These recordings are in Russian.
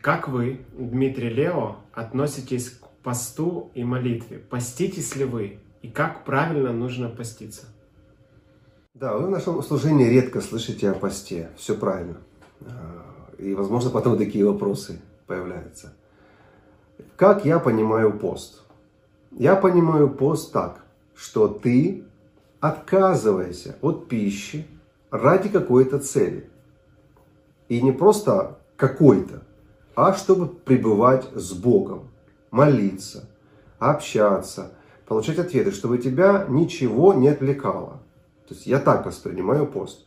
Как вы, Дмитрий Лео, относитесь к посту и молитве? Поститесь ли вы? И как правильно нужно поститься? Да, вы в нашем служении редко слышите о посте. Все правильно. А, и, возможно, потом такие вопросы появляются. Как я понимаю пост? Я понимаю пост так, что ты отказываешься от пищи ради какой-то цели. И не просто какой-то, а чтобы пребывать с Богом, молиться, общаться, получать ответы, чтобы тебя ничего не отвлекало. То есть я так воспринимаю пост.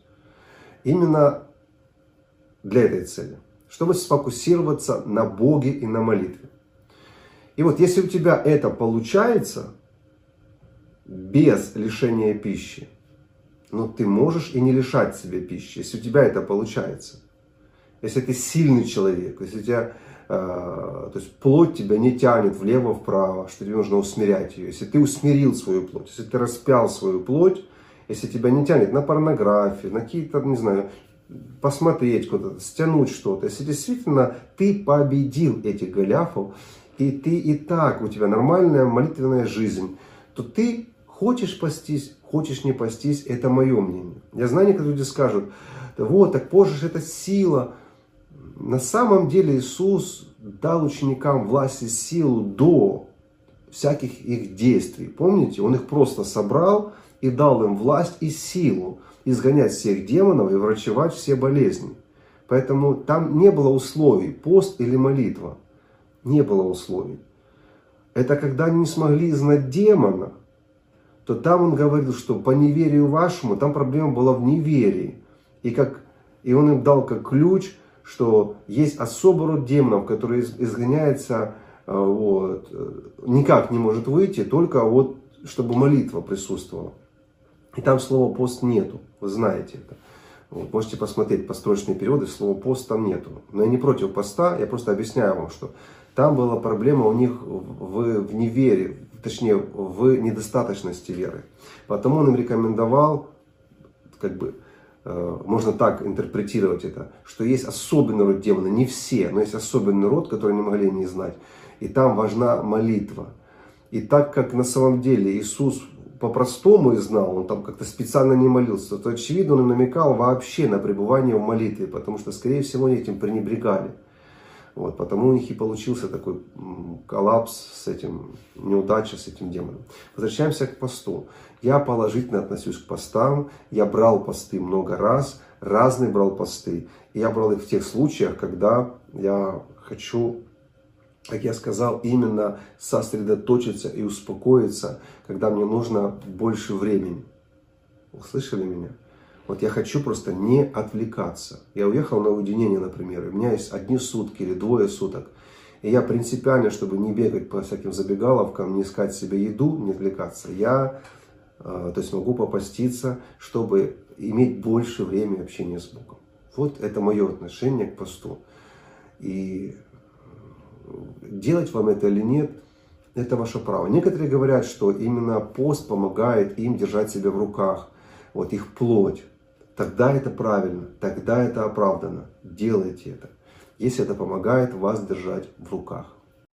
Именно для этой цели. Чтобы сфокусироваться на Боге и на молитве. И вот если у тебя это получается, без лишения пищи, ну ты можешь и не лишать себя пищи, если у тебя это получается если ты сильный человек, если тебя, э, то есть плоть тебя не тянет влево-вправо, что тебе нужно усмирять ее, если ты усмирил свою плоть, если ты распял свою плоть, если тебя не тянет на порнографию, на какие-то, не знаю, посмотреть куда-то, стянуть что-то, если действительно ты победил этих голяфов, и ты и так, у тебя нормальная молитвенная жизнь, то ты хочешь пастись, хочешь не пастись, это мое мнение. Я знаю, некоторые люди скажут, вот, так позже же это сила, на самом деле Иисус дал ученикам власть и силу до всяких их действий. Помните, Он их просто собрал и дал им власть и силу изгонять всех демонов и врачевать все болезни. Поэтому там не было условий, пост или молитва. Не было условий. Это когда они не смогли знать демона, то там он говорил, что по неверию вашему, там проблема была в неверии. И, как, и он им дал как ключ – что есть особый род демонов, который изгоняется, э, вот, э, никак не может выйти, только вот, чтобы молитва присутствовала. И там слова пост нету, вы знаете это. Вот, можете посмотреть построчные периоды, слова пост там нету. Но я не против поста, я просто объясняю вам, что там была проблема у них в, в невере, точнее в недостаточности веры. Потому он им рекомендовал как бы можно так интерпретировать это, что есть особенный род демона, не все, но есть особенный род, который не могли не знать. И там важна молитва. И так как на самом деле Иисус по-простому и знал, он там как-то специально не молился, то очевидно он намекал вообще на пребывание в молитве, потому что, скорее всего, они этим пренебрегали. Вот, потому у них и получился такой коллапс с этим, неудача с этим демоном. Возвращаемся к посту. Я положительно отношусь к постам. Я брал посты много раз, разные брал посты. И я брал их в тех случаях, когда я хочу, как я сказал, именно сосредоточиться и успокоиться, когда мне нужно больше времени. Услышали меня? Вот я хочу просто не отвлекаться. Я уехал на уединение, например, у меня есть одни сутки или двое суток. И я принципиально, чтобы не бегать по всяким забегаловкам, не искать себе еду, не отвлекаться, я э, то есть могу попаститься, чтобы иметь больше времени общения с Богом. Вот это мое отношение к посту. И делать вам это или нет, это ваше право. Некоторые говорят, что именно пост помогает им держать себя в руках, вот их плоть тогда это правильно, тогда это оправдано. Делайте это, если это помогает вас держать в руках.